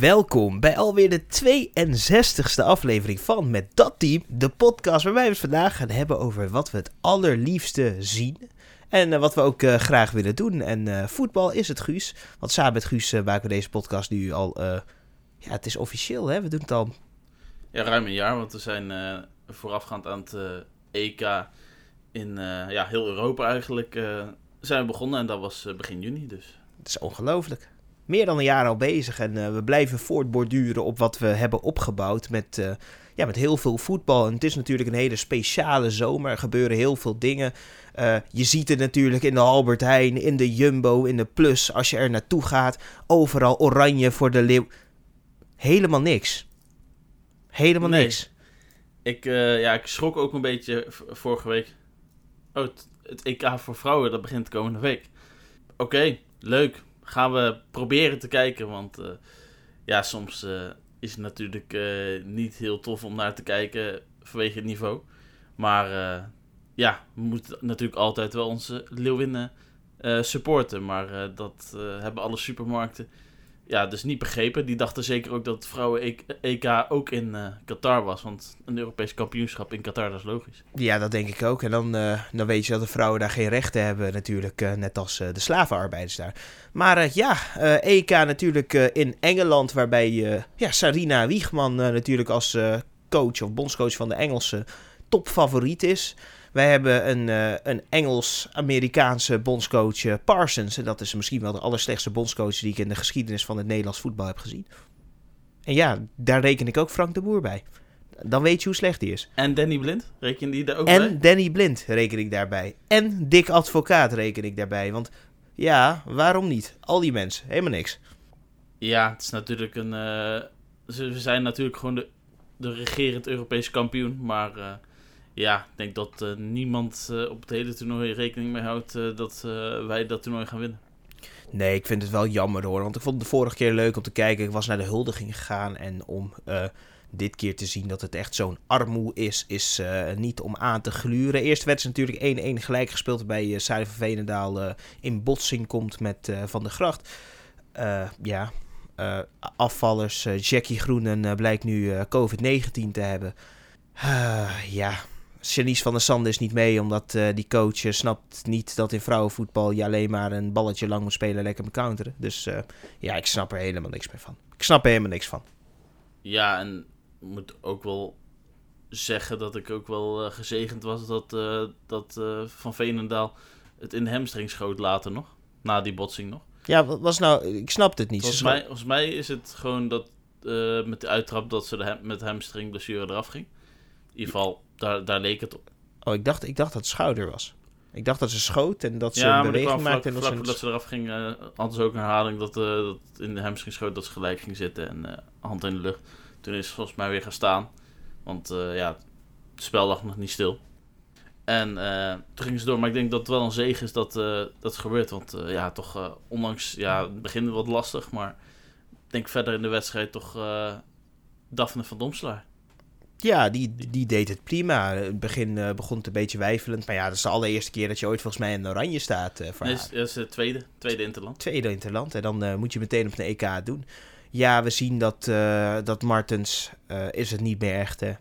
Welkom bij alweer de 62e aflevering van Met Dat Team, de podcast waarbij we het vandaag gaan hebben over wat we het allerliefste zien. En eh, wat we ook eh, graag willen doen. En eh, voetbal is het Guus. Want samen met Guus maken we deze podcast nu al... ja, het is officieel hè, we doen het al... Ja, ruim een jaar, want we zijn voorafgaand aan het EK in ja, heel Europa eigenlijk zijn we begonnen en dat was begin juni dus. Het is ongelooflijk. Meer dan een jaar al bezig en eh, we blijven voortborduren op wat we hebben opgebouwd met, eh, ja, met heel veel voetbal. En het is natuurlijk een hele speciale zomer. Er gebeuren heel veel dingen. Eh, je ziet het natuurlijk in de Albert Heijn, in de Jumbo, in de Plus. Als je er naartoe gaat, overal oranje voor de leeuw. Helemaal niks. Helemaal Nee. niks. Ik, ja, ik schrok ook een beetje vorige week. Oh, het, het EK voor vrouwen, dat begint komende week. Oké, leuk. Gaan we proberen te kijken, want eh, ja, soms eh, is het natuurlijk eh, niet heel tof om naar te kijken vanwege het niveau. Maar ja, we moeten natuurlijk altijd wel onze Leeuwinnen supporten. Maar dat hebben alle supermarkten ja, dus niet begrepen. Die dachten zeker ook dat het vrouwen-EK ook in eh, Qatar was. Want een Europees kampioenschap in Qatar, dat is logisch. Ja, dat denk ik ook. En dan, eh, dan weet je dat de vrouwen daar geen rechten hebben, natuurlijk, eh, net als de slavenarbeiders daar. Maar ja, EK natuurlijk eh, in Engeland, waarbij ja, Sarina Wiegman natuurlijk als coach of bondscoach van de Engelse topfavoriet is. Wij hebben een, eh, een Engels-Amerikaanse bondscoach eh, Parsons. En dat is misschien wel de allerslechtste bondscoach die ik in de geschiedenis van het Nederlands voetbal heb gezien. En ja, daar reken ik ook Frank de Boer bij. Dan weet je hoe slecht die is. En Danny Blind, reken die daar ook En bij? Danny Blind reken ik daarbij. En Dick Advocaat reken ik daarbij. Want ja, waarom niet? Al die mensen, helemaal niks. Ja, het is natuurlijk een... eh, ze zijn natuurlijk gewoon de, de regerend Europees kampioen. Maar ja, ik denk dat eh, niemand eh, op het hele toernooi rekening mee houdt eh, dat wij dat toernooi gaan winnen. Nee, ik vind het wel jammer hoor. Want ik vond het de vorige keer leuk om te kijken. Ik was naar de huldiging gegaan. En om dit keer te zien dat het echt zo'n armoe is, is niet om aan te gluren. Eerst werd ze natuurlijk 1-1 gelijk gespeeld. Bij uh, eh, in botsing komt met Van der Gracht. Ja, afvallers. Jackie Groenen blijkt nu eh, COVID-19 te hebben. Ah, ja, Janice van der Sande is niet mee, omdat eh, die coach eh, snapt niet dat in vrouwenvoetbal je alleen maar een balletje lang moet spelen en lekker moet counteren. Dus eh, ja, ik snap er helemaal niks meer van. Ik snap er helemaal niks van. Ja, en ik moet ook wel zeggen dat ik ook wel gezegend was dat, dat Van Veenendaal het in de hamstring schoot later nog. Na die botsing nog. Ja, wat was nou, ik snapte het niet. Volgens mij, volgens mij is het gewoon dat met de uittrap dat ze de ham- met hamstring blessure eraf ging. In ieder geval, daar, daar leek het op. Oh, ik dacht, ik dacht dat het schouder was. Ik dacht dat ze schoot en dat ze Ja, een beweging maakte. En dat vlak ze... voordat ze eraf ging, eh, hadden ze ook een herhaling dat, eh, dat in de hamstring schoot dat ze gelijk ging zitten en eh, hand in de lucht. Toen is ze volgens mij weer gaan staan. Want ja, het spel lag nog niet stil. En toen gingen ze door. Maar ik denk dat het wel een zegen is dat dat gebeurt. Want ja, toch ondanks ja, het begin wat lastig. Maar ik denk verder in de wedstrijd toch Daphne van Domslaar. Ja, die, die deed het prima. In het begin eh, begon het een beetje wijfelend. Maar ja, dat is de allereerste keer dat je ooit volgens mij in oranje staat eh voor haar. is, is de tweede, tweede interland. tweede interland. En dan eh, moet je meteen op een EK doen. Ja, we zien dat, dat Martens is het niet meer echt. Hè.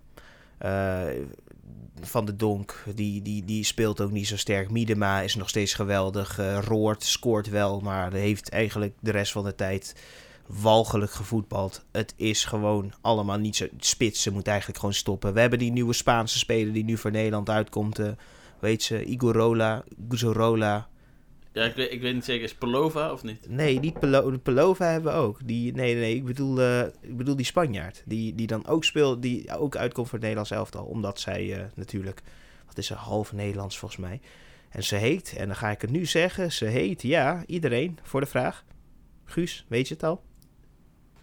Van de Donk, die, die, die speelt ook niet zo sterk. Miedema is nog steeds geweldig. Roort scoort wel, maar heeft eigenlijk de rest van de tijd walgelijk gevoetbald. Het is gewoon allemaal niet zo... Spitsen moet eigenlijk gewoon stoppen. We hebben die nieuwe Spaanse speler die nu voor Nederland uitkomt. eh weet ze, Igorola, Guzorola. Ja, ik weet, ik weet niet zeker. Is Pelova of niet? Nee, die Pelo Pelova hebben we ook. Die, nee, nee, ik bedoel, eh, ik bedoel die Spanjaard. Die, die dan ook speelt, die ook uitkomt voor het Nederlands elftal. Omdat zij eh, natuurlijk, wat is ze, half Nederlands volgens mij. En ze heet, en dan ga ik het nu zeggen, ze heet, ja, iedereen, voor de vraag. Guus, weet je het al?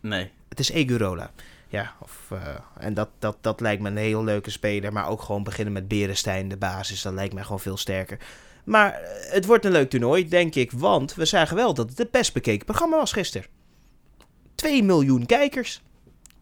Nee. Het is Egurola. Ja, of, eh, en dat, dat, dat lijkt me een heel leuke speler. Maar ook gewoon beginnen met Berenstein, de basis. Dat lijkt mij gewoon veel sterker. Maar eh, het wordt een leuk toernooi, denk ik. Want we zagen wel dat het het best bekeken programma was gisteren. 2 miljoen kijkers.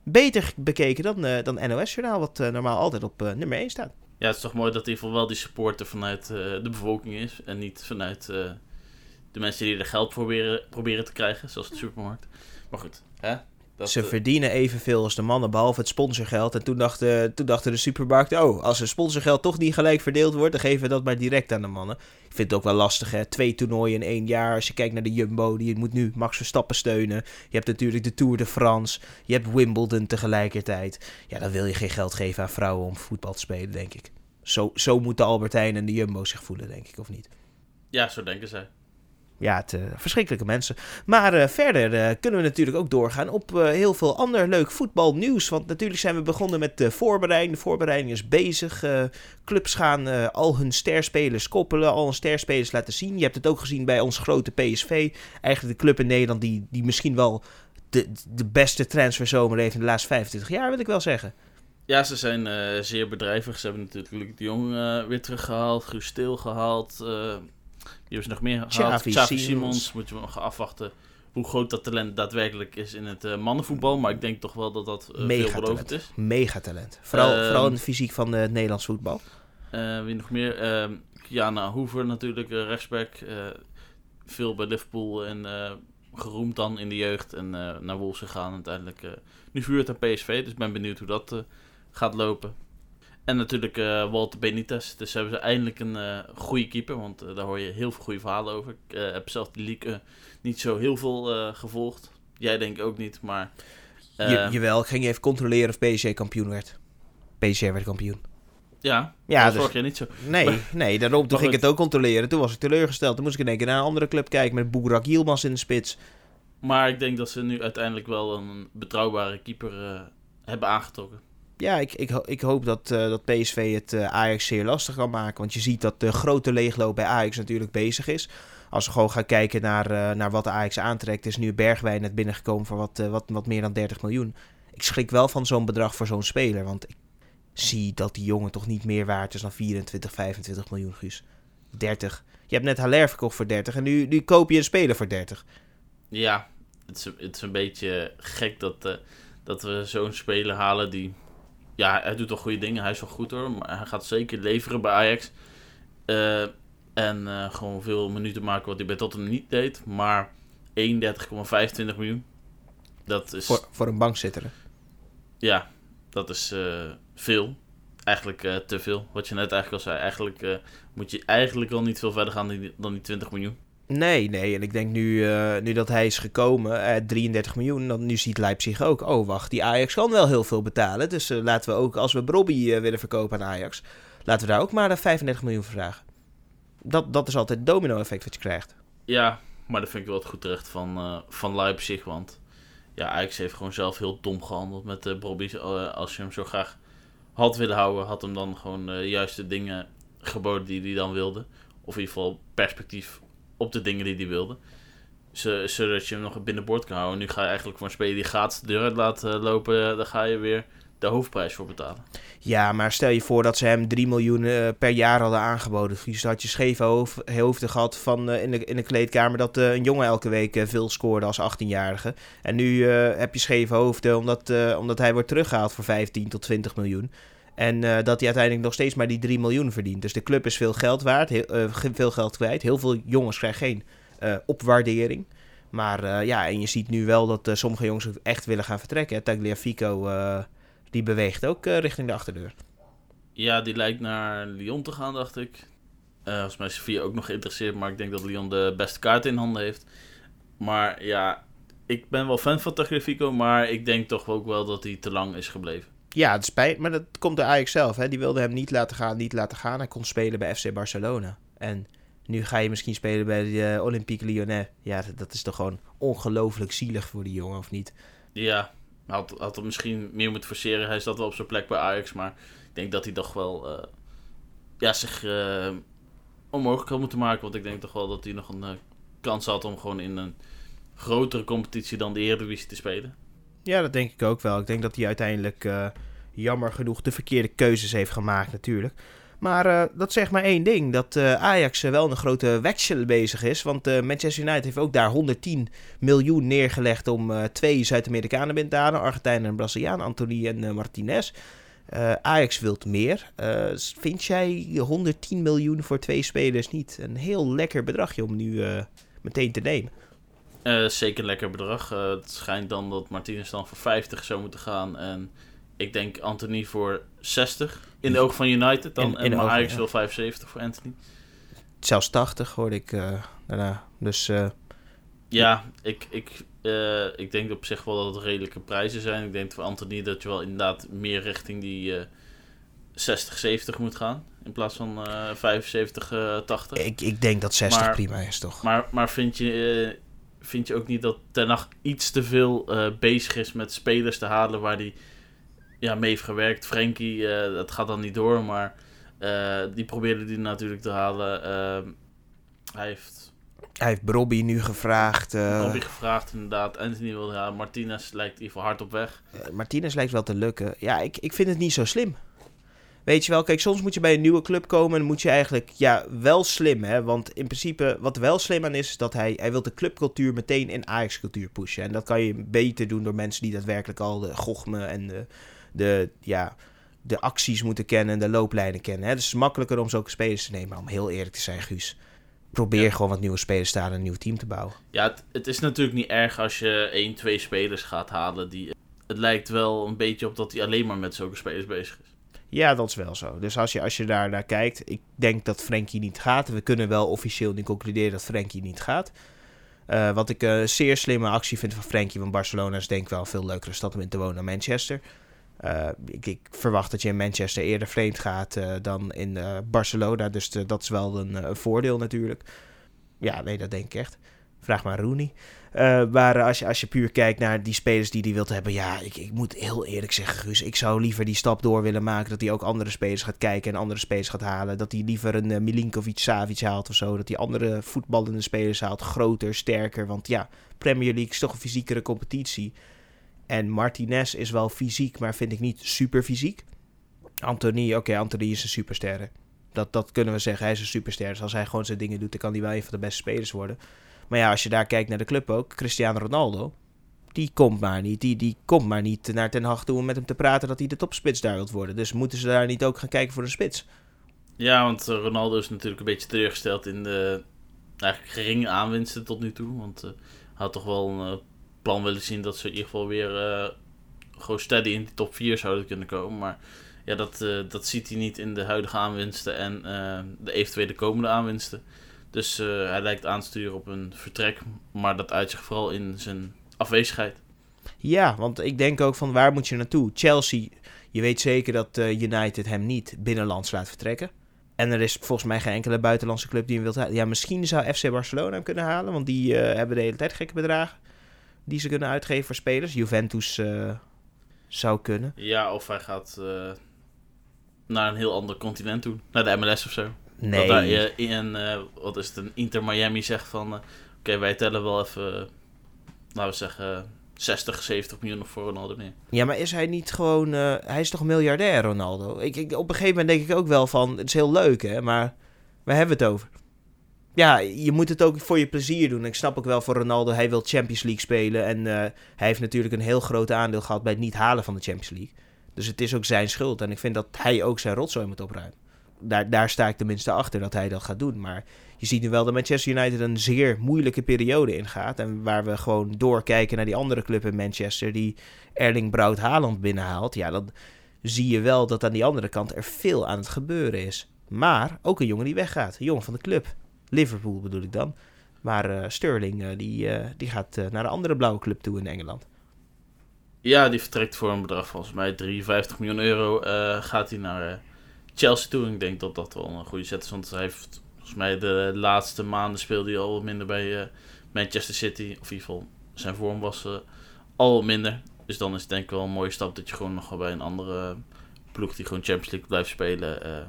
Beter bekeken dan, eh, dan NOS-journaal, wat normaal altijd op nummer 1 staat. Ja, het is toch mooi dat in ieder geval wel die supporter vanuit de bevolking is. En niet vanuit de mensen die er geld proberen, proberen te krijgen, zoals de supermarkt. Maar goed, hè? Dat, ze eh, verdienen evenveel als de mannen, behalve het sponsorgeld. En toen dachten, toen dachten de supermarkten, oh, als het sponsorgeld toch niet gelijk verdeeld wordt, dan geven we dat maar direct aan de mannen. Ik vind het ook wel lastig, hè. Twee toernooien in één jaar. Als je kijkt naar de Jumbo, die moet nu Max Verstappen steunen. Je hebt natuurlijk de Tour de France. Je hebt Wimbledon tegelijkertijd. Ja, dan wil je geen geld geven aan vrouwen om voetbal te spelen, denk ik. Zo, zo moeten Albertijn en de Jumbo zich voelen, denk ik, of niet? ja, zo denken zij. Ja, het, eh, verschrikkelijke mensen. Maar eh, verder eh, kunnen we natuurlijk ook doorgaan op heel veel ander leuk voetbalnieuws. Want natuurlijk zijn we begonnen met de voorbereiding. De voorbereiding is bezig. Clubs gaan al hun sterspelers koppelen, al hun sterspelers laten zien. Je hebt het ook gezien bij ons grote PSV. Eigenlijk de club in Nederland die, die misschien wel de, de beste transferzomer heeft in de laatste 25 jaar, wil ik wel zeggen. Ja, ze zijn zeer bedrijvig. Ze hebben natuurlijk de Jong weer teruggehaald. Stil gehaald. eh hebben ze nog meer gehaald? Xavi Simons. Simons. Moet je nog afwachten hoe groot dat talent daadwerkelijk is in het eh, mannenvoetbal. Maar ik denk toch wel dat dat uh, Mega veelbelovend talent. is. Megatalent. Vooral, Ehm, vooral in het fysiek van het Nederlands voetbal. Eh, wie nog meer? Ehm Kiana Hoover natuurlijk, rechtsback. veel bij Liverpool en geroemd dan in de jeugd. En naar Wolves gegaan uiteindelijk. nu vuurt aan PSV, dus ik ben benieuwd hoe dat gaat lopen. En natuurlijk eh, Walter Benitez. Dus hebben ze eindelijk een eh goede keeper. Want eh, daar hoor je heel veel goede verhalen over. Ik heb zelf die league niet zo heel veel gevolgd. Jij denk ik ook niet, maar... Je, jawel, ik ging je even controleren of PSG kampioen werd. PSG werd kampioen. ja, Ja, dat dus- zorg je niet zo. Nee, nee, daarom toen ging ik het ook controleren. Toen was ik teleurgesteld. Toen moest ik in één keer naar een andere club kijken met Boerak Yilmaz in de spits. Maar ik denk dat ze nu uiteindelijk wel een betrouwbare keeper hebben aangetrokken. Ja, ik, ik, ik hoop dat, eh, dat PSV het eh, Ajax zeer lastig kan maken. Want je ziet dat de grote leegloop bij Ajax natuurlijk bezig is. Als we gewoon gaan kijken naar, eh, naar wat de Ajax aantrekt, is nu Bergwijn net binnengekomen voor wat, wat, wat meer dan 30 miljoen. Ik schrik wel van zo'n bedrag voor zo'n speler. Want ik zie dat die jongen toch niet meer waard is dan 24, 25 miljoen, Guus. 30. Je hebt net Haller verkocht voor 30 en nu, nu koop je een speler voor 30. Ja, het is, het is een beetje gek dat, dat we zo'n speler halen die... Ja, hij doet wel goede dingen, hij is wel goed hoor. Maar hij gaat zeker leveren bij Ajax. Eh, en eh, gewoon veel minuten maken wat hij bij Tottenham niet deed. Maar 31,25 miljoen. Dat is... Voor, voor een bankzitter. hè. Ja, dat is eh, veel. Eigenlijk te veel. Wat je net eigenlijk al zei. Eigenlijk moet je eigenlijk al niet veel verder gaan dan die, dan die 20 miljoen. Nee, nee. En ik denk nu, eh, nu dat hij is gekomen, eh, 33 miljoen, dan nu ziet Leipzig ook, oh wacht, die Ajax kan wel heel veel betalen. Dus eh, laten we ook, als we Brobby willen verkopen aan Ajax, laten we daar ook maar eh, 35 miljoen voor vragen. Dat, dat is altijd het domino-effect wat je krijgt. Ja, maar dat vind ik wel het goed terecht van, van Leipzig. Want ja, Ajax heeft gewoon zelf heel dom gehandeld met de Brobby. Als je hem zo graag had willen houden, had hem dan gewoon de dingen geboden die hij dan wilde. Of in ieder geval perspectief op de dingen die hij wilde. Zo- Zodat je hem nog binnenboord kan houden. Nu ga je eigenlijk voor een speler die gaat de deur uit laten lopen. eh, Daar ga je weer de hoofdprijs voor betalen. Ja, maar stel je voor dat ze hem 3 miljoen eh, per jaar hadden aangeboden. Dus dan had je scheve hoofd, hoofden gehad van, eh, in, de, in de kleedkamer dat eh, een jongen elke week eh, veel scoorde als 18-jarige. En nu eh, heb je scheve hoofden omdat, eh, omdat hij wordt teruggehaald voor 15 tot 20 miljoen. En eh, dat hij uiteindelijk nog steeds maar die 3 miljoen verdient. Dus de club is veel geld waard, heel, eh, veel geld kwijt. Heel veel jongens krijgen geen eh, opwaardering. Maar ja, en je ziet nu wel dat sommige jongens echt willen gaan vertrekken. Tagliafico, eh, die beweegt ook richting de achterdeur. Ja, die lijkt naar Lyon te gaan, dacht ik. Volgens mij is Sofia ook nog geïnteresseerd, maar ik denk dat Lyon de beste kaart in handen heeft. Maar ja, ik ben wel fan van Tagliafico, maar ik denk toch ook wel dat hij te lang is gebleven. Ja, het spijt, maar dat komt door Ajax zelf. Hè. Die wilde hem niet laten gaan, niet laten gaan. Hij kon spelen bij FC Barcelona. En nu ga je misschien spelen bij de Olympique Lyonnais. Ja, dat, is toch gewoon ongelooflijk zielig voor die jongen, of niet? Ja, had, had hem misschien meer moeten forceren. Hij zat wel op zijn plek bij Ajax, maar ik denk dat hij toch wel eh, ja, zich eh, onmogelijk had moeten maken. Want ik denk toch wel dat hij nog een eh, kans had om gewoon in een grotere competitie dan de Eredivisie te spelen. Ja, dat denk ik ook wel. Ik denk dat hij uiteindelijk eh, jammer genoeg de verkeerde keuzes heeft gemaakt natuurlijk. Maar eh, dat zegt maar één ding. Dat eh, Ajax wel een grote wechsel bezig is. Want Manchester United heeft ook daar 110 miljoen neergelegd om twee Zuid-Amerikanen binnen te halen. Argentijn en Braziliaan, Anthony en Martinez. Ajax wilt meer. Vind jij 110 miljoen voor twee spelers niet een heel lekker bedragje om nu meteen te nemen? Uh, zeker een lekker bedrag. Uh, het schijnt dan dat Martinez dan voor 50 zou moeten gaan. En ik denk Anthony voor 60. In de ogen van United dan. In, in en Ajax ja. wil 75 voor Anthony. Zelfs 80 hoorde ik uh, daarna. Dus... Ja, ik, ik, ik denk op zich wel dat het redelijke prijzen zijn. Ik denk voor Anthony dat je wel inderdaad meer richting die 60, 70 moet gaan. In plaats van uh, 75, uh, 80. Ik, ik denk dat 60 prima is, toch? Maar, maar vind, je, vind je ook niet dat Ten Hag iets te veel uh, bezig is met spelers te halen waar hij ja, mee heeft gewerkt? Frenkie, eh, dat gaat dan niet door, maar die probeerde die natuurlijk te halen. Ehm, hij heeft... Hij heeft Bobby nu gevraagd. Bobby gevraagd, inderdaad. Anthony wilde ja, Martinez lijkt in ieder geval hard op weg. Martinez lijkt wel te lukken. Ja, ik, ik vind het niet zo slim. Weet je wel, kijk, soms moet je bij een nieuwe club komen en moet je eigenlijk, ja, wel slim, hè. Want in principe, wat wel slim aan is, is dat hij, hij wil de clubcultuur meteen in Ajax-cultuur pushen. En dat kan je beter doen door mensen die daadwerkelijk al de gochme en de, de ja, de acties moeten kennen en de looplijnen kennen. Hè. Dus het is makkelijker om zulke spelers te nemen, om heel eerlijk te zijn, Guus. Probeer gewoon wat nieuwe spelers te halen en een nieuw team te bouwen. Ja, het, het is natuurlijk niet erg als je één, twee spelers gaat halen die... Het lijkt wel een beetje op dat hij alleen maar met zulke spelers bezig is. Ja, dat is wel zo. Dus als je, als je daar naar kijkt, ik denk dat Frenkie niet gaat. We kunnen wel officieel nu concluderen dat Frenkie niet gaat. Uh, wat ik een zeer slimme actie vind van Frenkie van Barcelona is denk ik wel een veel leukere stad om in te wonen dan Manchester. Uh, ik, ik, verwacht dat je in Manchester eerder vreemd gaat dan in Barcelona. Dus dat is wel een, voordeel natuurlijk. Ja, nee, dat denk ik echt. Vraag maar Rooney. Uh, maar als je, als je puur kijkt naar die spelers die hij wilt hebben, ja, ik, ik moet heel eerlijk zeggen, Guus, ik zou liever die stap door willen maken. Dat hij ook andere spelers gaat kijken en andere spelers gaat halen. Dat hij liever een uh, Milinkovic Savic haalt of zo. Dat hij andere voetballende spelers haalt, groter, sterker. Want ja, Premier League is toch een fysiekere competitie. En Martinez is wel fysiek, maar vind ik niet super fysiek. Anthony, oké, Anthony is een superster. Dat, dat kunnen we zeggen, hij is een superster. Dus als hij gewoon zijn dingen doet, dan kan hij wel een van de beste spelers worden. Maar ja, als je daar kijkt naar de club ook, Cristiano Ronaldo, die komt maar niet. Die, die komt maar niet naar Ten Hag toe om met hem te praten dat hij de topspits daar wilt worden. Dus moeten ze daar niet ook gaan kijken voor een spits? Ja, want eh, Ronaldo is natuurlijk een beetje teleurgesteld in de eigenlijk geringe aanwinsten tot nu toe. Want uh, hij had toch wel een uh, plan willen zien dat ze in ieder geval weer gewoon steady in de top 4 zouden kunnen komen. Maar ja, dat, dat ziet hij niet in de huidige aanwinsten en de eventuele komende aanwinsten. Dus uh, hij lijkt aan te sturen op een vertrek, maar dat uit zich vooral in zijn afwezigheid. Ja, want ik denk ook van waar moet je naartoe? Chelsea, je weet zeker dat uh, United hem niet binnenlands laat vertrekken. En er is volgens mij geen enkele buitenlandse club die hem wil halen. Ja, misschien zou FC Barcelona hem kunnen halen, want die uh, hebben de hele tijd gekke bedragen die ze kunnen uitgeven voor spelers. Juventus zou kunnen. Ja, of hij gaat naar een heel ander continent toe, naar de MLS of zo. Nee. Dat daar in, wat is het, een Inter Miami zegt van... Uh, Oké, wij tellen wel even, laten we zeggen, 60, 70 miljoen voor Ronaldo meer. Ja, maar is hij niet gewoon... Hij is toch miljardair, Ronaldo? Ik, ik, op een gegeven moment denk ik ook wel van... Het is heel leuk, hè, maar waar hebben we het over? Ja, je moet het ook voor je plezier doen. Ik snap ook wel voor Ronaldo, hij wil Champions League spelen. En hij heeft natuurlijk een heel groot aandeel gehad bij het niet halen van de Champions League. Dus het is ook zijn schuld. En ik vind dat hij ook zijn rotzooi moet opruimen daar, daar sta ik tenminste achter dat hij dat gaat doen. Maar je ziet nu wel dat Manchester United een zeer moeilijke periode ingaat. En waar we gewoon doorkijken naar die andere club in Manchester die Erling Braut Haaland binnenhaalt. Ja, dan zie je wel dat aan die andere kant er veel aan het gebeuren is. Maar ook een jongen die weggaat. Een jongen van de club. Liverpool bedoel ik dan. Maar uh, Sterling uh, die, uh, die gaat naar een andere blauwe club toe in Engeland. Ja, die vertrekt voor een bedrag volgens mij 53 miljoen euro. gaat hij naar Chelsea toe. Ik denk dat dat wel een goede zet is. Want hij heeft volgens mij de laatste maanden speelde hij al wat minder bij uh, Manchester City. Of in ieder geval zijn vorm was uh, al wat minder. Dus dan is het denk ik wel een mooie stap dat je gewoon nog bij een andere ploeg die gewoon Champions League blijft spelen uh,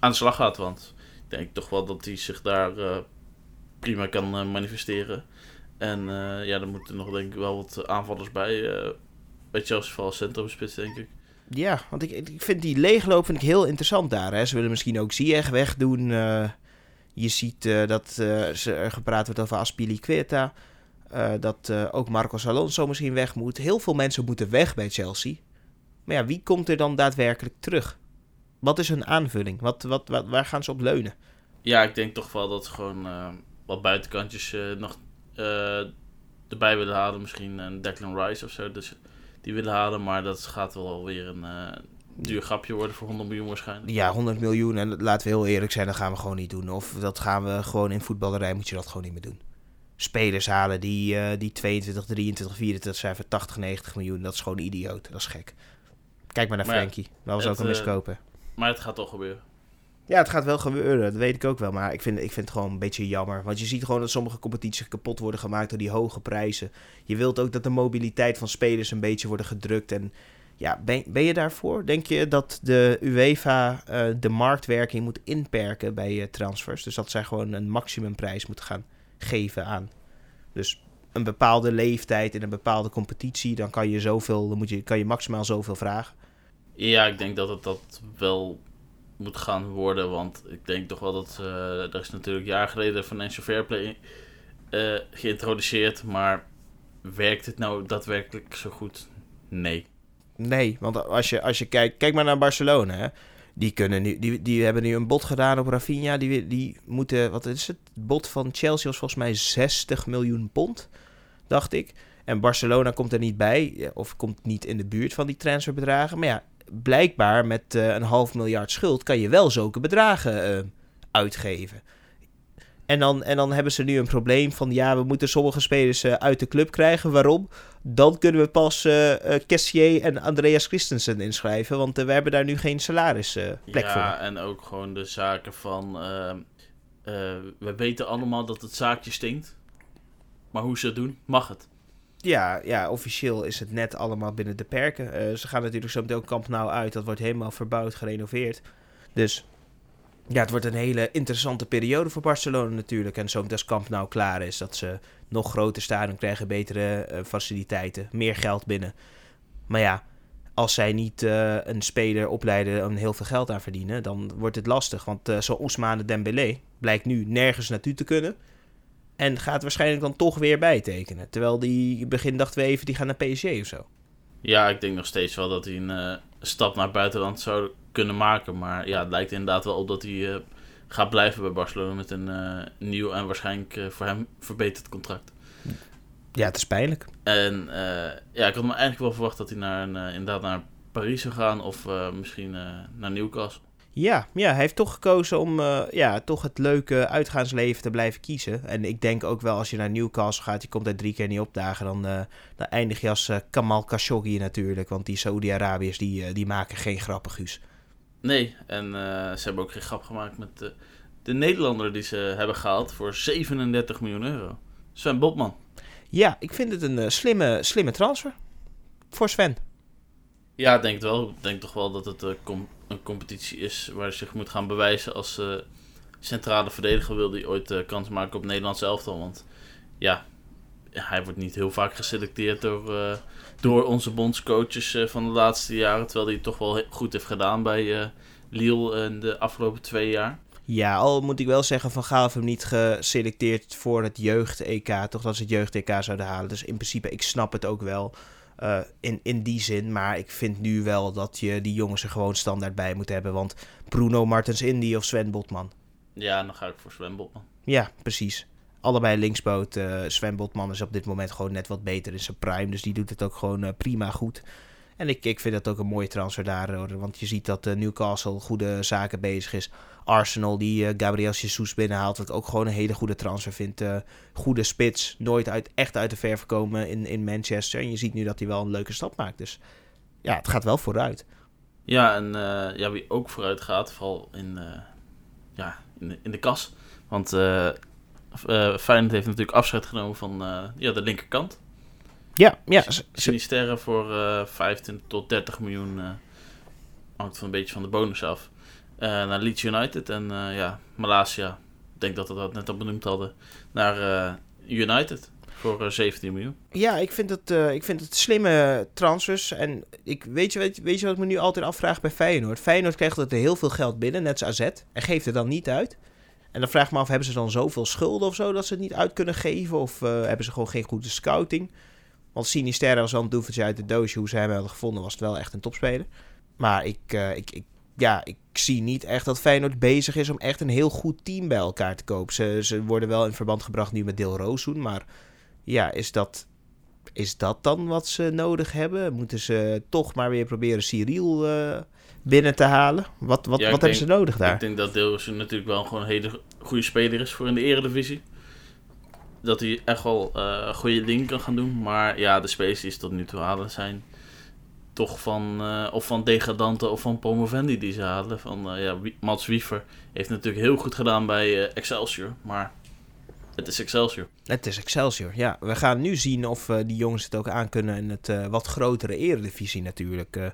aan de slag gaat. Want ik denk toch wel dat hij zich daar prima kan manifesteren. En ja, er moeten nog denk ik wel wat aanvallers bij, bij Chelsea, vooral centrumspits denk ik. Ja, want ik, ik vind die leegloop vind ik heel interessant daar. Hè. Ze willen misschien ook Ziyech wegdoen. Uh, je ziet uh, dat uh, er gepraat wordt over Aspilicueta. dat ook Marcos Alonso misschien weg moet. Heel veel mensen moeten weg bij Chelsea. Maar ja, wie komt er dan daadwerkelijk terug? Wat is hun aanvulling? Wat, wat, waar gaan ze op leunen? Ja, ik denk toch wel dat gewoon wat buitenkantjes nog erbij willen halen. Misschien een Declan Rice of zo. Dus die willen halen. Maar dat gaat wel alweer een uh, duur grapje worden voor 100 miljoen waarschijnlijk. Ja, 100 miljoen. En laten we heel eerlijk zijn, dat gaan we gewoon niet doen. Of dat gaan we gewoon in voetballerij, moet je dat gewoon niet meer doen. Spelers halen die, uh, die 22, 23, 24 zijn voor 80, 90 miljoen. Dat is gewoon idioot. Dat is gek. Kijk maar naar maar Frankie. dat was ook een miskopen. maar het gaat toch gebeuren. Ja, het gaat wel gebeuren, dat weet ik ook wel. Maar ik vind, ik vind het gewoon een beetje jammer. Want je ziet gewoon dat sommige competities kapot worden gemaakt door die hoge prijzen. Je wilt ook dat de mobiliteit van spelers een beetje wordt gedrukt. En ja, ben, je daarvoor? Denk je dat de UEFA uh, de marktwerking moet inperken bij uh, transfers? Dus dat zij gewoon een maximumprijs moeten gaan geven aan. Dus een bepaalde leeftijd in een bepaalde competitie, dan kan je zoveel, dan moet je, kan je maximaal zoveel vragen. Ja, ik denk dat het dat wel moet gaan worden. Want ik denk toch wel dat. Uh, er is natuurlijk jaar geleden Financial Fair Play uh, geïntroduceerd. Maar werkt het nou daadwerkelijk zo goed? Nee. Nee, want als je, als je kijkt. Kijk maar naar Barcelona. Hè. Die, kunnen nu, die, die hebben nu een bod gedaan op Rafinha. Die, die moeten. Wat is het? Het bod van Chelsea was volgens mij 60 miljoen pond. Dacht ik. En Barcelona komt er niet bij. Of komt niet in de buurt van die transferbedragen. Maar ja, blijkbaar met uh, een half miljard schuld kan je wel zulke bedragen uh, uitgeven. En dan, en dan hebben ze nu een probleem van ja, we moeten sommige spelers uh, uit de club krijgen. Waarom? Dan kunnen we pas Kessier en Andreas Christensen inschrijven. Want we hebben daar nu geen salarisplek ja, voor. Ja, en ook gewoon de zaken van. we weten allemaal dat het zaakje stinkt. Maar hoe ze het doen, mag het. Ja, ja, officieel is het net allemaal binnen de perken. Uh, ze gaan natuurlijk zo meteen ook Camp Nou uit. Dat wordt helemaal verbouwd, gerenoveerd. Dus ja, het wordt een hele interessante periode voor Barcelona natuurlijk. En zo als Camp Nou klaar is, dat ze nog groter stadion krijgen, betere uh, faciliteiten, meer geld binnen. Maar ja, als zij niet uh, een speler opleiden en heel veel geld aan verdienen, dan wordt het lastig. Want zo Ousmane Dembélé blijkt nu nergens naartoe te kunnen. En gaat waarschijnlijk dan toch weer bijtekenen. Terwijl die begin dachten we even, die gaan naar PSG of zo. Ja, ik denk nog steeds wel dat hij een uh, stap naar buitenland zou kunnen maken. Maar ja, het lijkt inderdaad wel op dat hij uh, gaat blijven bij Barcelona met een uh, nieuw en waarschijnlijk voor hem verbeterd contract. Ja, het is pijnlijk. En ja, ik had me eigenlijk wel verwacht dat hij naar een, inderdaad naar Parijs zou gaan of misschien naar Newcastle. Ja, ja, hij heeft toch gekozen om uh, ja, toch het leuke uitgaansleven te blijven kiezen. En ik denk ook wel als je naar Newcastle gaat, je komt daar drie keer niet opdagen, dan, uh, dan eindig je als uh, Kamal Khashoggi natuurlijk. Want die Saudi-Arabiërs die, die maken geen grappen, Guus. Nee, en ze hebben ook geen grap gemaakt met de, de Nederlander die ze hebben gehaald voor 37 miljoen euro. Sven Botman. Ja, ik vind het een slimme, slimme transfer voor Sven. Ja, ik denk het wel. Ik denk toch wel dat het komt een competitie is waar hij zich moet gaan bewijzen als uh, centrale verdediger wil die ooit uh, kans maken op Nederlands elftal. Want ja, hij wordt niet heel vaak geselecteerd door, uh, door onze bondscoaches van de laatste jaren. Terwijl hij het toch wel goed heeft gedaan bij Lille in de afgelopen twee jaar. Ja, al moet ik wel zeggen, Van heeft hem niet geselecteerd voor het jeugd-EK. Toch dat ze het jeugd-EK zouden halen. Dus in principe, ik snap het ook wel. Uh, in, in die zin. Maar ik vind nu wel dat je die jongens er gewoon standaard bij moet hebben. Want Bruno Martens Indy of Sven Botman. Ja, dan ga ik voor Sven Botman. Ja, precies. Allebei linksboot. Uh, Sven Botman is op dit moment gewoon net wat beter in zijn prime. Dus die doet het ook gewoon uh, prima goed. En ik, vind dat ook een mooie transfer daar. Want je ziet dat Newcastle goede zaken bezig is. Arsenal die uh, Gabriel Jesus binnenhaalt. Wat ook gewoon een hele goede transfer vind. Uh, goede spits. Nooit uit, echt uit de verf komen in, in Manchester. En je ziet nu dat hij wel een leuke stap maakt. Dus ja, het gaat wel vooruit. Ja, en uh, ja, wie ook vooruit gaat, vooral in, ja, in, de, in de kas. Want Feyenoord heeft natuurlijk afscheid genomen van ja, de linkerkant. Ja, ja. Sinisterre voor 25 tot 30 miljoen. hangt van een beetje van de bonus af. Uh, naar Leeds United. En uh, ja, Malaysia, ik denk dat we dat net al benoemd hadden, naar uh, United voor 17 miljoen. Ja, ik vind het, ik vind het slimme transfers. En ik, weet, je, weet, weet je wat ik me nu altijd afvraag bij Feyenoord? Feyenoord krijgt er heel veel geld binnen, net als AZ, en geeft het dan niet uit. En dan vraag ik me af, hebben ze dan zoveel schulden of zo dat ze het niet uit kunnen geven? Of hebben ze gewoon geen goede scouting? Want Sinisterra was wel een uit de doosje. Hoe ze hem hebben gevonden was het wel echt een topspeler. Maar ik, ik, ik ja, ik zie niet echt dat Feyenoord bezig is om echt een heel goed team bij elkaar te kopen. Ze, ze worden wel in verband gebracht nu met Deel Roossoen, maar Ja, is dat, is dat dan wat ze nodig hebben? Moeten ze toch maar weer proberen Cyril uh, binnen te halen? Wat, wat, wat hebben ze nodig daar? Ik denk dat Dilrosun natuurlijk wel gewoon een hele goede speler is voor in de eredivisie. Dat hij echt wel uh, goede dingen kan gaan doen. Maar ja, de ze tot nu toe halen zijn toch van, uh, of van degradanten of van promovendi die ze halen. Van, uh, ja, Mats Wiever heeft natuurlijk heel goed gedaan bij Excelsior, maar het is Excelsior. Het is Excelsior, ja. We gaan nu zien of die jongens het ook aankunnen in het wat grotere eredivisie natuurlijk.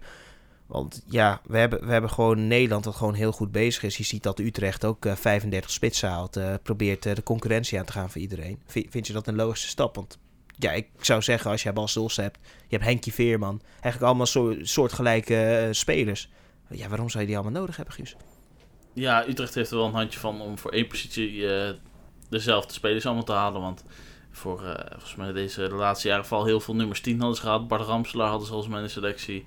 Want ja, we hebben, we hebben gewoon Nederland dat gewoon heel goed bezig is. Je ziet dat Utrecht ook 35 spitsen haalt. probeert de concurrentie aan te gaan voor iedereen. Vind, je dat een logische stap? Want ja, ik zou zeggen, als je Bas hebt, je hebt Henkie Veerman, eigenlijk allemaal zo, soortgelijke spelers. Ja, waarom zou je die allemaal nodig hebben, Guus? Ja, Utrecht heeft er wel een handje van om voor één positie dezelfde spelers allemaal te halen. Want voor, uh, volgens mij deze de laatste jaren vooral heel veel nummers 10 hadden ze gehad. Bart Ramselaar hadden ze volgens in de selectie.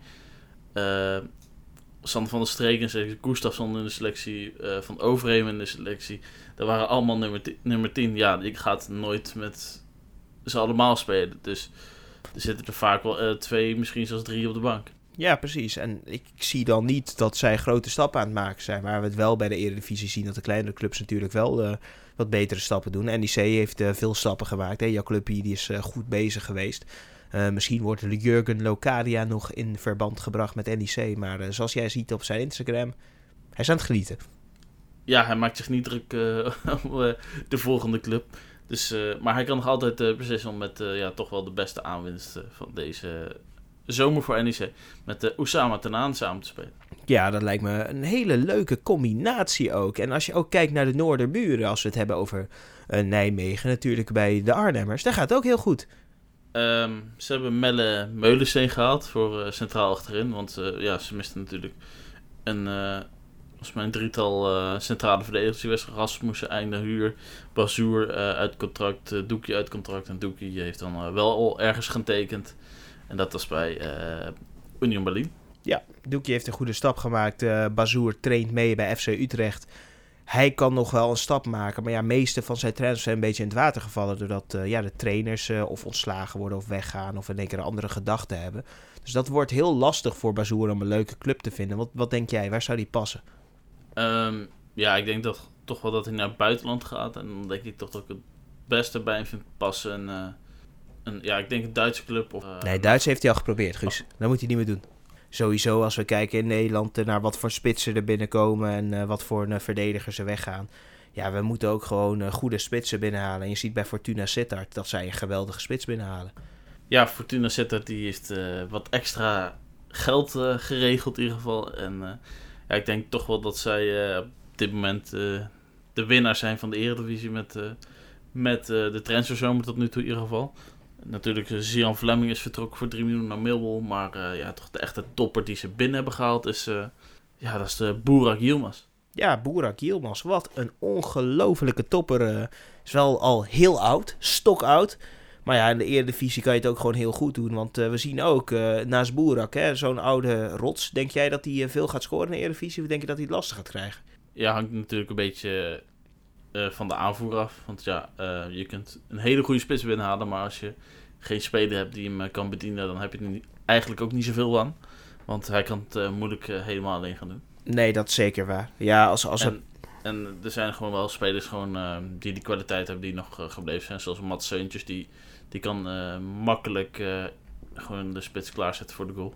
Sander van der Streek in de selectie. In de selectie. van Overheem in de selectie. Dat waren allemaal nummer, nummer 10. Ja, ik gaat nooit met ze allemaal spelen. Dus er zitten er vaak wel uh, twee, misschien zelfs drie op de bank. Ja, precies. En ik zie dan niet dat zij grote stappen aan het maken zijn. Waar we het wel bij de Eredivisie zien dat de kleinere clubs natuurlijk wel uh, wat betere stappen doen. NEC heeft uh, veel stappen gemaakt. Hè. Jouw club hier die is goed bezig geweest. Misschien wordt de Jurgen Locadia nog in verband gebracht met NEC. Maar zoals jij ziet op zijn Instagram, hij is aan het genieten. Ja, hij maakt zich niet druk om de volgende club. Dus, maar hij kan nog altijd beslissen om met ja, toch wel de beste aanwinst van deze zomer voor NEC. Met Oussama Tenaan samen te spelen. Ja, dat lijkt me een hele leuke combinatie ook. En als je ook kijkt naar de Noorderburen, als we het hebben over Nijmegen, natuurlijk bij de Arnhemmers, daar gaat het ook heel goed. Um, ze hebben Melle Meulensteen gehaald voor centraal achterin. Want ja, ze misten natuurlijk een volgens mij een drietal uh, centrale verdedigers. Die Rasmussen, Einde, Huur, Bazoer uh, uit contract, uh, Doekie uit contract. En Doekie heeft dan wel al ergens getekend. En dat was bij Union Berlin. Ja, Doekie heeft een goede stap gemaakt. Bazoer traint mee bij FC Utrecht. Hij kan nog wel een stap maken. Maar ja, meeste van zijn trainers zijn een beetje in het water gevallen. Doordat ja, de trainers of ontslagen worden of weggaan. Of in één keer een andere gedachten hebben. Dus dat wordt heel lastig voor Bazoer om een leuke club te vinden. Wat, wat denk jij? Waar zou die passen? Um, ja, ik denk dat, toch wel dat hij naar het buitenland gaat. En dan denk ik toch dat ik het beste bij hem vind passen. En, uh, een, ja, ik denk een Duitse club. Of, uh, nee, Duits heeft hij al geprobeerd, Guus. Oh. Dat moet hij niet meer doen. Sowieso als we kijken in Nederland naar wat voor spitsen er binnenkomen en uh, wat voor verdedigers er weggaan. Ja, we moeten ook gewoon goede spitsen binnenhalen. En je ziet bij Fortuna Sittard dat zij een geweldige spits binnenhalen. Ja, Fortuna Sittard die heeft wat extra geld geregeld in ieder geval. En ja, ik denk toch wel dat zij uh, op dit moment uh, de winnaar zijn van de Eredivisie met, uh, met de transferzomer tot nu toe in ieder geval. Natuurlijk, Zian Fleming is vertrokken voor 3 miljoen naar Millwall. Maar ja, toch de echte topper die ze binnen hebben gehaald is, ja, dat is de Boerak Yilmaz. Ja, Boerak Yilmaz. Wat een ongelofelijke topper. is wel al heel oud, stok oud. Maar ja, in de Eredivisie kan je het ook gewoon heel goed doen. Want we zien ook naast Boerak, zo'n oude rots. Denk jij dat hij veel gaat scoren in de Eredivisie? Of denk je dat hij het lastig gaat krijgen? Ja, hangt natuurlijk een beetje van de aanvoer af. Want ja, je kunt een hele goede spits binnenhalen. Maar als je geen speler hebt die hem kan bedienen, dan heb je er eigenlijk ook niet zoveel aan. Want hij kan het moeilijk helemaal alleen gaan doen. Nee, dat is zeker waar. Ja, als, als en, en er zijn gewoon wel spelers gewoon, die die kwaliteit hebben die nog gebleven zijn. Zoals Mats Seuntjes, die die kan makkelijk gewoon de spits klaarzetten voor de goal.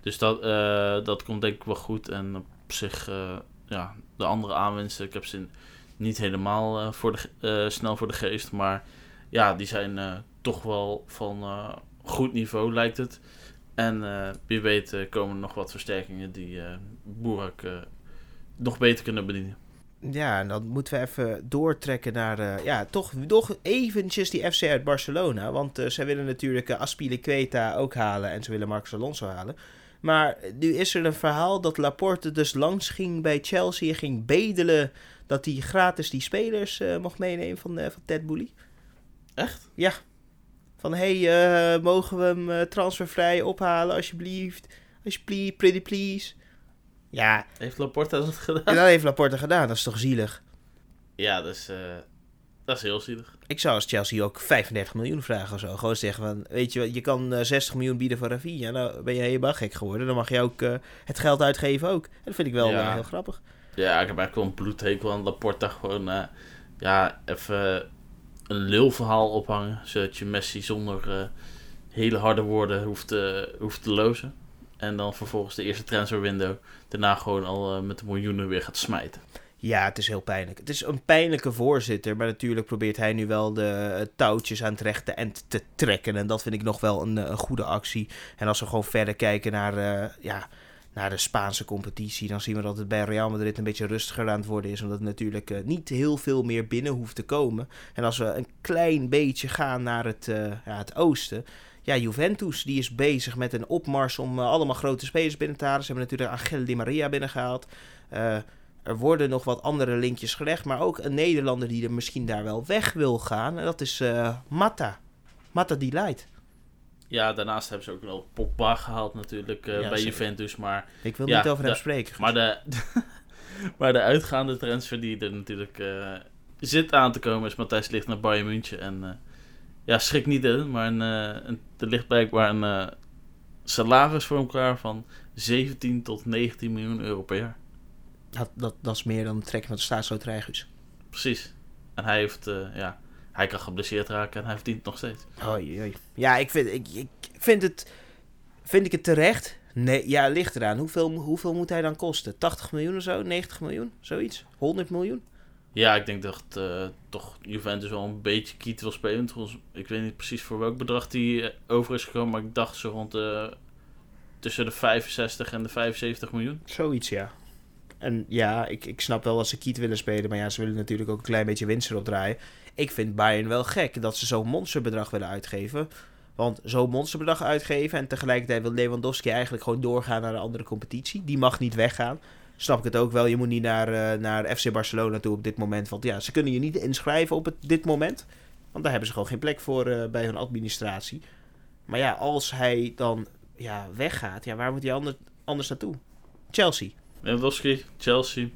Dus dat, uh, dat komt denk ik wel goed. En op zich, ja, de andere aanwinsten, ik heb ze niet helemaal voor de, snel voor de geest. Maar ja, die zijn toch wel van goed niveau, lijkt het. En wie weet komen nog wat versterkingen die Boerak nog beter kunnen bedienen. Ja, en dan moeten we even doortrekken naar, ja, toch, toch eventjes die FC uit Barcelona. Want zij willen natuurlijk Aspilicueta ook halen en ze willen Marcos Alonso halen. Maar nu is er een verhaal dat Laporte dus langs ging bij Chelsea ging bedelen dat hij gratis die spelers mocht meenemen van, van Ted Booley. Echt? Ja. Van, hey, mogen we hem transfervrij ophalen alsjeblieft? Alsjeblieft, pretty please. Ja. Heeft Laporta dat gedaan? Ja, dat heeft Laporta gedaan. Dat is toch zielig? Ja, dus... Uh, Dat is heel zielig. Ik zou als Chelsea ook 35 miljoen vragen of zo. Gewoon zeggen van, weet je, je kan 60 miljoen bieden voor Rafinha. Nou ben je helemaal gek geworden. Dan mag je ook het geld uitgeven ook. En dat vind ik wel heel grappig. Ja, ik heb eigenlijk wel een bloedhekel aan Laporta. Gewoon, ja, even een lulverhaal ophangen. Zodat je Messi zonder hele harde woorden hoeft, hoeft te lozen. En dan vervolgens de eerste transferwindow daarna gewoon al uh, met de miljoenen weer gaat smijten. Ja, het is heel pijnlijk. Het is een pijnlijke voorzitter, maar natuurlijk probeert hij nu wel de eh, touwtjes aan het rechte eind te trekken. En dat vind ik nog wel een, eh, een goede actie. En als we gewoon verder kijken naar, ja, naar de Spaanse competitie, dan zien we dat het bij Real Madrid een beetje rustiger aan het worden is. Omdat het natuurlijk niet heel veel meer binnen hoeft te komen. En als we een klein beetje gaan naar het, ja, het oosten, ja, Juventus die is bezig met een opmars om uh, allemaal grote spelers binnen te halen. Ze hebben natuurlijk Angel Di Maria binnengehaald. Uh, er worden nog wat andere linkjes gelegd, maar ook een Nederlander die er misschien daar wel weg wil gaan. En dat is uh, Matta. Matta Delight. Ja, daarnaast hebben ze ook wel Pogba gehaald natuurlijk ja, bij Juventus, maar... Ik wil niet over hem spreken. Maar de, maar de uitgaande transfer die er natuurlijk zit aan te komen is Matthijs Ligt naar Bayern München en ja, schrik niet in, maar een, een, er ligt blijkbaar een salaris voor elkaar van 17 tot 19 miljoen euro per jaar. Dat, dat, dat is meer dan de trek met de staatsloterij, Precies. En hij heeft, ja, hij kan geblesseerd raken en hij verdient het nog steeds. Oei, oei. Ja, ik vind, ik, ik vind het, vind ik het terecht? Nee, ja, ligt eraan. Hoeveel, hoeveel moet hij dan kosten? 80 miljoen of zo? 90 miljoen? Zoiets? 100 miljoen? Ja, ik denk dat uh, toch Juventus wel een beetje kiet wil spelen. Ik weet niet precies voor welk bedrag die eh, over is gekomen, maar ik dacht zo rond de, tussen de 65 en de 75 miljoen. Zoiets, ja. En ja, ik, ik snap wel dat ze kiet willen spelen, maar ja, ze willen natuurlijk ook een klein beetje winst erop draaien. Ik vind Bayern wel gek dat ze zo'n monsterbedrag willen uitgeven. Want zo'n monsterbedrag uitgeven en tegelijkertijd wil Lewandowski eigenlijk gewoon doorgaan naar een andere competitie. Die mag niet weggaan snap ik het ook wel. Je moet niet naar, uh, naar FC Barcelona toe op dit moment. Want ja, ze kunnen je niet inschrijven op het, dit moment. Want daar hebben ze gewoon geen plek voor uh, bij hun administratie. Maar ja, als hij dan ja, weggaat, ja, waar moet hij anders naartoe? Chelsea. Lewandowski, Chelsea.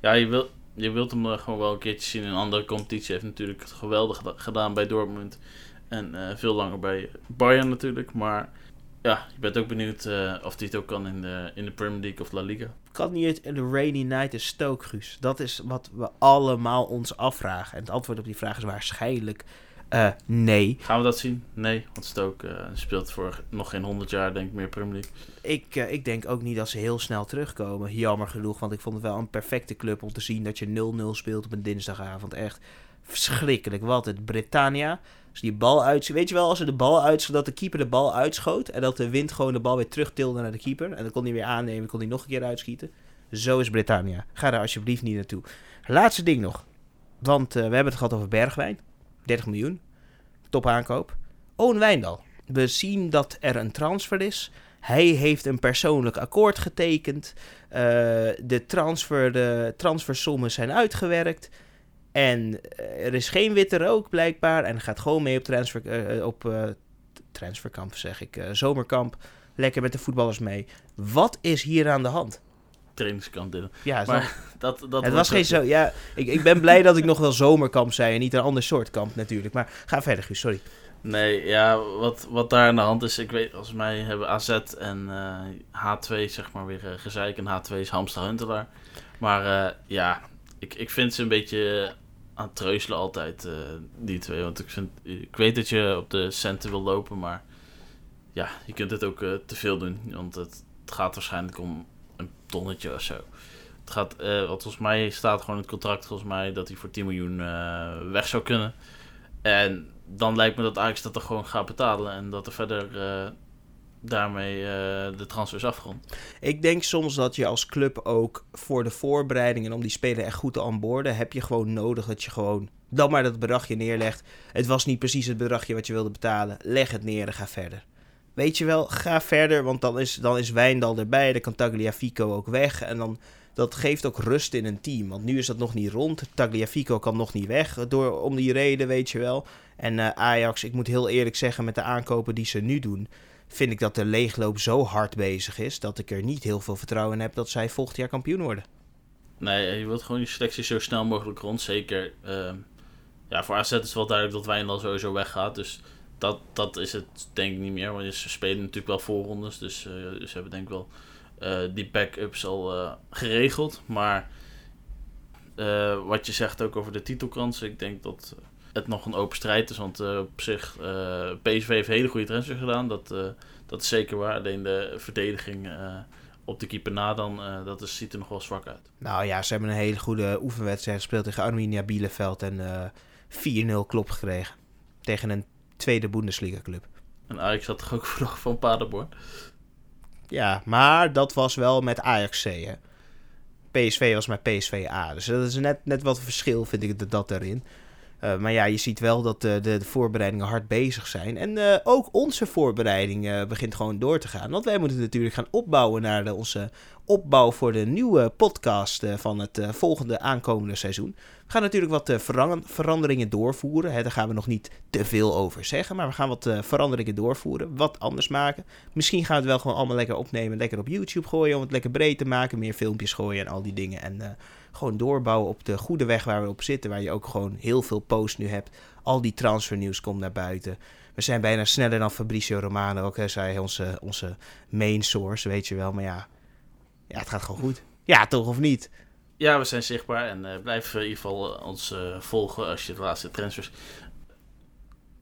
Ja, je, wil, je wilt hem uh, gewoon wel een keertje zien in een andere competitie. Heeft natuurlijk het geweldig gedaan bij Dortmund. En veel langer bij Bayern natuurlijk. Maar ja, je bent ook benieuwd uh, of hij het ook kan in de, in de Premier League of La Liga. Kan niet in de Rainy Night in Stoke? Dat is wat we allemaal ons afvragen. En het antwoord op die vraag is waarschijnlijk uh, nee. Gaan we dat zien? Nee, want Stoke uh, speelt voor nog geen 100 jaar, denk ik, meer Premier League. Ik, uh, ik denk ook niet dat ze heel snel terugkomen. Jammer genoeg, want ik vond het wel een perfecte club om te zien dat je 0-0 speelt op een dinsdagavond. Echt verschrikkelijk. Wat het Britannia. Als die bal uit, weet je wel, als er de bal uitschoot, dat de keeper de bal uitschoot en dat de wind gewoon de bal weer terugtilde naar de keeper en dan kon hij weer aannemen, kon hij nog een keer uitschieten. Zo is Britannia. Ga daar alsjeblieft niet naartoe. Laatste ding nog, want we hebben het gehad over Bergwijn, 30 miljoen, top aankoop. Owen Wijndal. We zien dat er een transfer is. Hij heeft een persoonlijk akkoord getekend. Uh, de, transfer, de transfersommen zijn uitgewerkt. En eh, er is geen witte rook blijkbaar. En gaat gewoon mee op, transfer, uh, op transferkamp, zeg ik. zomerkamp. Lekker met de voetballers mee. Wat is hier aan de hand? Trainingskamp. Ja, maar dat, dat het was geen zo. Ja, ik, ik ben blij dat ik nog wel zomerkamp zei en niet een ander soort kamp natuurlijk. Maar ga verder, Guus, sorry. Nee, ja, wat, wat daar aan de hand is, ik weet, als mij hebben AZ en H2 zeg maar weer gezeik en H2 is Hamster Huntelaar. Maar ja, ik, ik vind ze een beetje aan het treuzelen altijd, die twee. Want ik, vind, ik weet dat je op de centen wil lopen, maar ja, je kunt het ook te veel doen. Want het, het, gaat waarschijnlijk om tonnetje of zo. Het gaat, uh, wat volgens mij staat gewoon het contract, volgens mij, dat hij voor 10 miljoen weg zou kunnen. En dan lijkt me dat Ajax dat er gewoon gaat betalen en dat er verder daarmee uh, de transfers afgerond. Ik denk soms dat je als club ook voor de voorbereidingen om die speler echt goed te onboorden, heb je gewoon nodig dat je gewoon dan maar dat bedragje neerlegt. Het was niet precies het bedragje wat je wilde betalen. Leg het neer en ga verder. Weet je wel, ga verder, want dan is, dan is Wijndal erbij, dan kan Tagliafico ook weg. En dan, dat geeft ook rust in een team, want nu is dat nog niet rond. Tagliafico kan nog niet weg, door, om die reden, weet je wel. En uh, Ajax, ik moet heel eerlijk zeggen, met de aankopen die ze nu doen vind ik dat de leegloop zo hard bezig is dat ik er niet heel veel vertrouwen in heb dat zij volgend jaar kampioen worden. Nee, je wilt gewoon je selectie zo snel mogelijk rond. Zeker, uh, ja, voor AZ is wel duidelijk dat Wijndal sowieso weggaat. Dus dat, dat is het denk ik niet meer. Want ze spelen natuurlijk wel voorrondes. Dus uh, ze hebben denk ik wel uh, die backups al uh, geregeld. Maar wat je zegt ook over de titelkansen. Ik denk dat het nog een open strijd is. Want op zich, PSV heeft hele goede transfers gedaan. Dat, dat is zeker waar. Alleen de verdediging op de keeper na dan, dat is, ziet er nog wel zwak uit. Nou ja, ze hebben een hele goede oefenwedstrijd gespeeld tegen Arminia Bielefeld. En 4-0 klop gekregen. Tegen een tweede Bundesliga club. En Ajax had toch ook nog van Paderborn? Ja, maar dat was wel met Ajax C. Hè? PSV was met PSV A. Dus dat is net, net wat verschil, vind ik, dat, dat daarin. Uh, maar ja, je ziet wel dat de, de, de voorbereidingen hard bezig zijn. En uh, ook onze voorbereiding begint gewoon door te gaan. Want wij moeten natuurlijk gaan opbouwen naar onze opbouw voor de nieuwe podcast van het volgende aankomende seizoen. We gaan natuurlijk wat veranderingen doorvoeren. Hè, daar gaan we nog niet te veel over zeggen. Maar we gaan wat veranderingen doorvoeren. Wat anders maken. Misschien gaan we het wel gewoon allemaal lekker opnemen. Lekker op YouTube gooien om het lekker breed te maken. Meer filmpjes gooien en al die dingen. En gewoon doorbouwen op de goede weg waar we op zitten. Waar je ook gewoon heel veel posts nu hebt. Al die transfernieuws komt naar buiten. We zijn bijna sneller dan Fabricio Romano. Ook hij zei onze, onze main source, weet je wel. Maar ja, ja, het gaat gewoon goed. Ja, toch of niet? Ja, we zijn zichtbaar en uh, blijf in ieder geval uh, ons uh, volgen als je de laatste transfers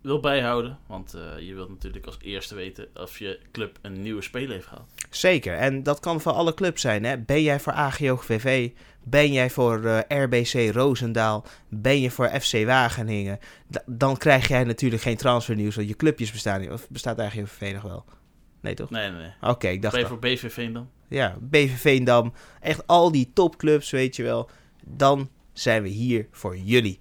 wil bijhouden. Want je wilt natuurlijk als eerste weten of je club een nieuwe speler heeft gehad. Zeker, en dat kan voor alle clubs zijn. Hè? Ben jij voor AGOVV? Ben jij voor uh, RBC Roosendaal? Ben je voor FC Wageningen? D dan krijg jij natuurlijk geen transfernieuws, want je clubjes bestaan niet. Of bestaat AGOVV nog wel? Nee, toch? Nee, nee, nee. Oké, okay, ik dacht... Ben je voor BV Veendam? Ja, BV Veendam. Echt al die topclubs, weet je wel. Dan zijn we hier voor jullie.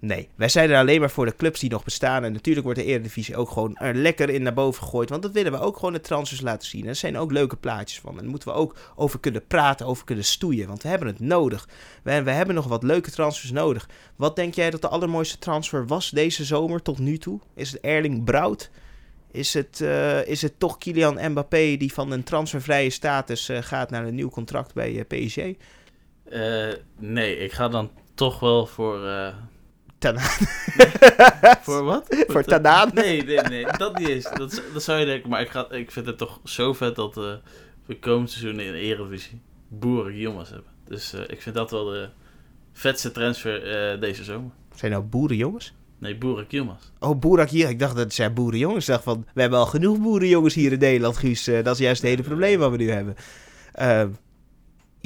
Nee, wij zijn er alleen maar voor de clubs die nog bestaan. En natuurlijk wordt de Eredivisie ook gewoon er lekker in naar boven gegooid. Want dat willen we ook gewoon de transfers laten zien. En er zijn ook leuke plaatjes van. En daar moeten we ook over kunnen praten, over kunnen stoeien. Want we hebben het nodig. We, hebben nog wat leuke transfers nodig. Wat denk jij dat de allermooiste transfer was deze zomer tot nu toe? Is het Erling Braut? Is het, uh, is het toch Kylian Mbappé die van een transfervrije status uh, gaat naar een nieuw contract bij uh, PSG? nee, ik ga dan toch wel voor Tanaan. voor wat? Voor Tanaan? Nee, nee, nee. Dat niet eens. Dat, dat zou je denken. Maar ik, ga, ik vind het toch zo vet dat uh, we komend seizoen in de Eredivisie boeren jongens hebben. Dus uh, ik vind dat wel de vetste transfer uh, deze zomer. Zijn nou boerenjongens? Nee, boerenjongens. Oh, boerenjongens. Ik dacht dat het zijn boerenjongens. Ik dacht van, we hebben al genoeg boerenjongens hier in Nederland, Guus. dat is juist het hele probleem wat we nu hebben.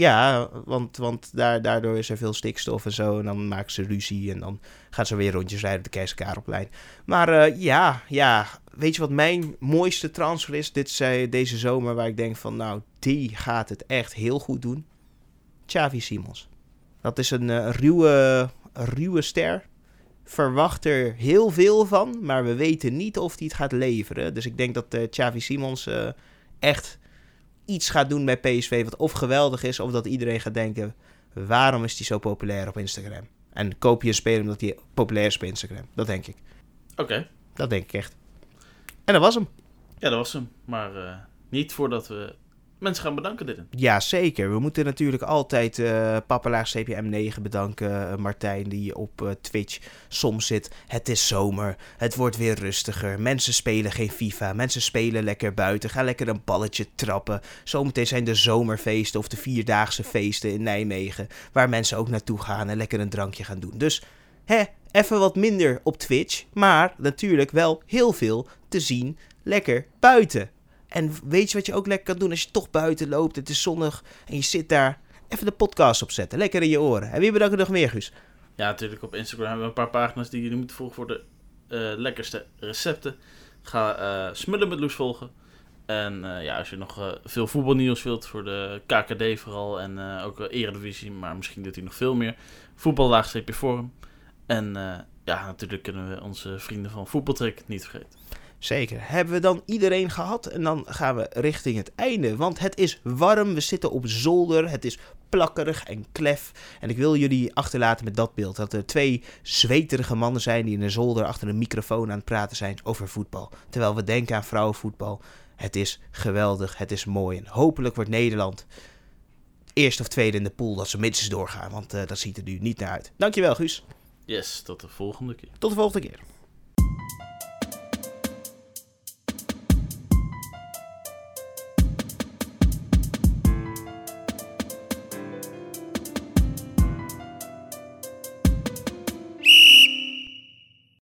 Ja, want, want daar, daardoor is er veel stikstof en zo. En dan maken ze ruzie en dan gaan ze weer rondjes rijden op de Keizer Karelplein. Maar uh, ja, ja, weet je wat mijn mooiste transfer is dit, uh, deze zomer? Waar ik denk van, nou, die gaat het echt heel goed doen. Xavi Simons. Dat is een uh, ruwe, ruwe ster. Verwacht er heel veel van, maar we weten niet of hij het gaat leveren. Dus ik denk dat uh, Xavi Simons echt iets gaat doen bij PSV wat of geweldig is, of dat iedereen gaat denken: waarom is hij zo populair op Instagram? En koop je een speler omdat hij populair is op Instagram? Dat denk ik. Oké. Dat denk ik echt. En dat was hem. Ja, dat was hem. Maar uh, niet voordat we mensen gaan bedanken, dit. Ja, zeker. We moeten natuurlijk altijd uh, CPM9 bedanken. Uh, Martijn, die op uh, Twitch soms zit. Het is zomer. Het wordt weer rustiger. Mensen spelen geen FIFA. Mensen spelen lekker buiten. Ga lekker een balletje trappen. Zometeen zijn de zomerfeesten of de vierdaagse feesten in Nijmegen. Waar mensen ook naartoe gaan en lekker een drankje gaan doen. Dus, hè, even wat minder op Twitch. Maar natuurlijk wel heel veel te zien lekker buiten. En weet je wat je ook lekker kan doen als je toch buiten loopt, het is zonnig en je zit daar? Even de podcast opzetten, lekker in je oren. En wie bedankt nog meer, Guus? Ja, natuurlijk op Instagram hebben we een paar pagina's die jullie moeten volgen voor de uh, lekkerste recepten. Ga uh, Smullen met Loes volgen. En uh, ja, als je nog veel voetbalnieuws wilt voor de KKD vooral en ook Eredivisie, maar misschien doet hij nog veel meer. Voetbal forum. En ja, natuurlijk kunnen we onze vrienden van Voetbaltrek niet vergeten. Zeker. Hebben we dan iedereen gehad? En dan gaan we richting het einde. Want het is warm. We zitten op zolder. Het is plakkerig en klef. En ik wil jullie achterlaten met dat beeld. Dat er twee zweterige mannen zijn die in een zolder achter een microfoon aan het praten zijn over voetbal. Terwijl we denken aan vrouwenvoetbal. Het is geweldig. Het is mooi. En hopelijk wordt Nederland eerst of tweede in de pool dat ze minstens doorgaan. Want uh, dat ziet er nu niet naar uit. Dankjewel, Guus. Yes, tot de volgende keer. Tot de volgende keer.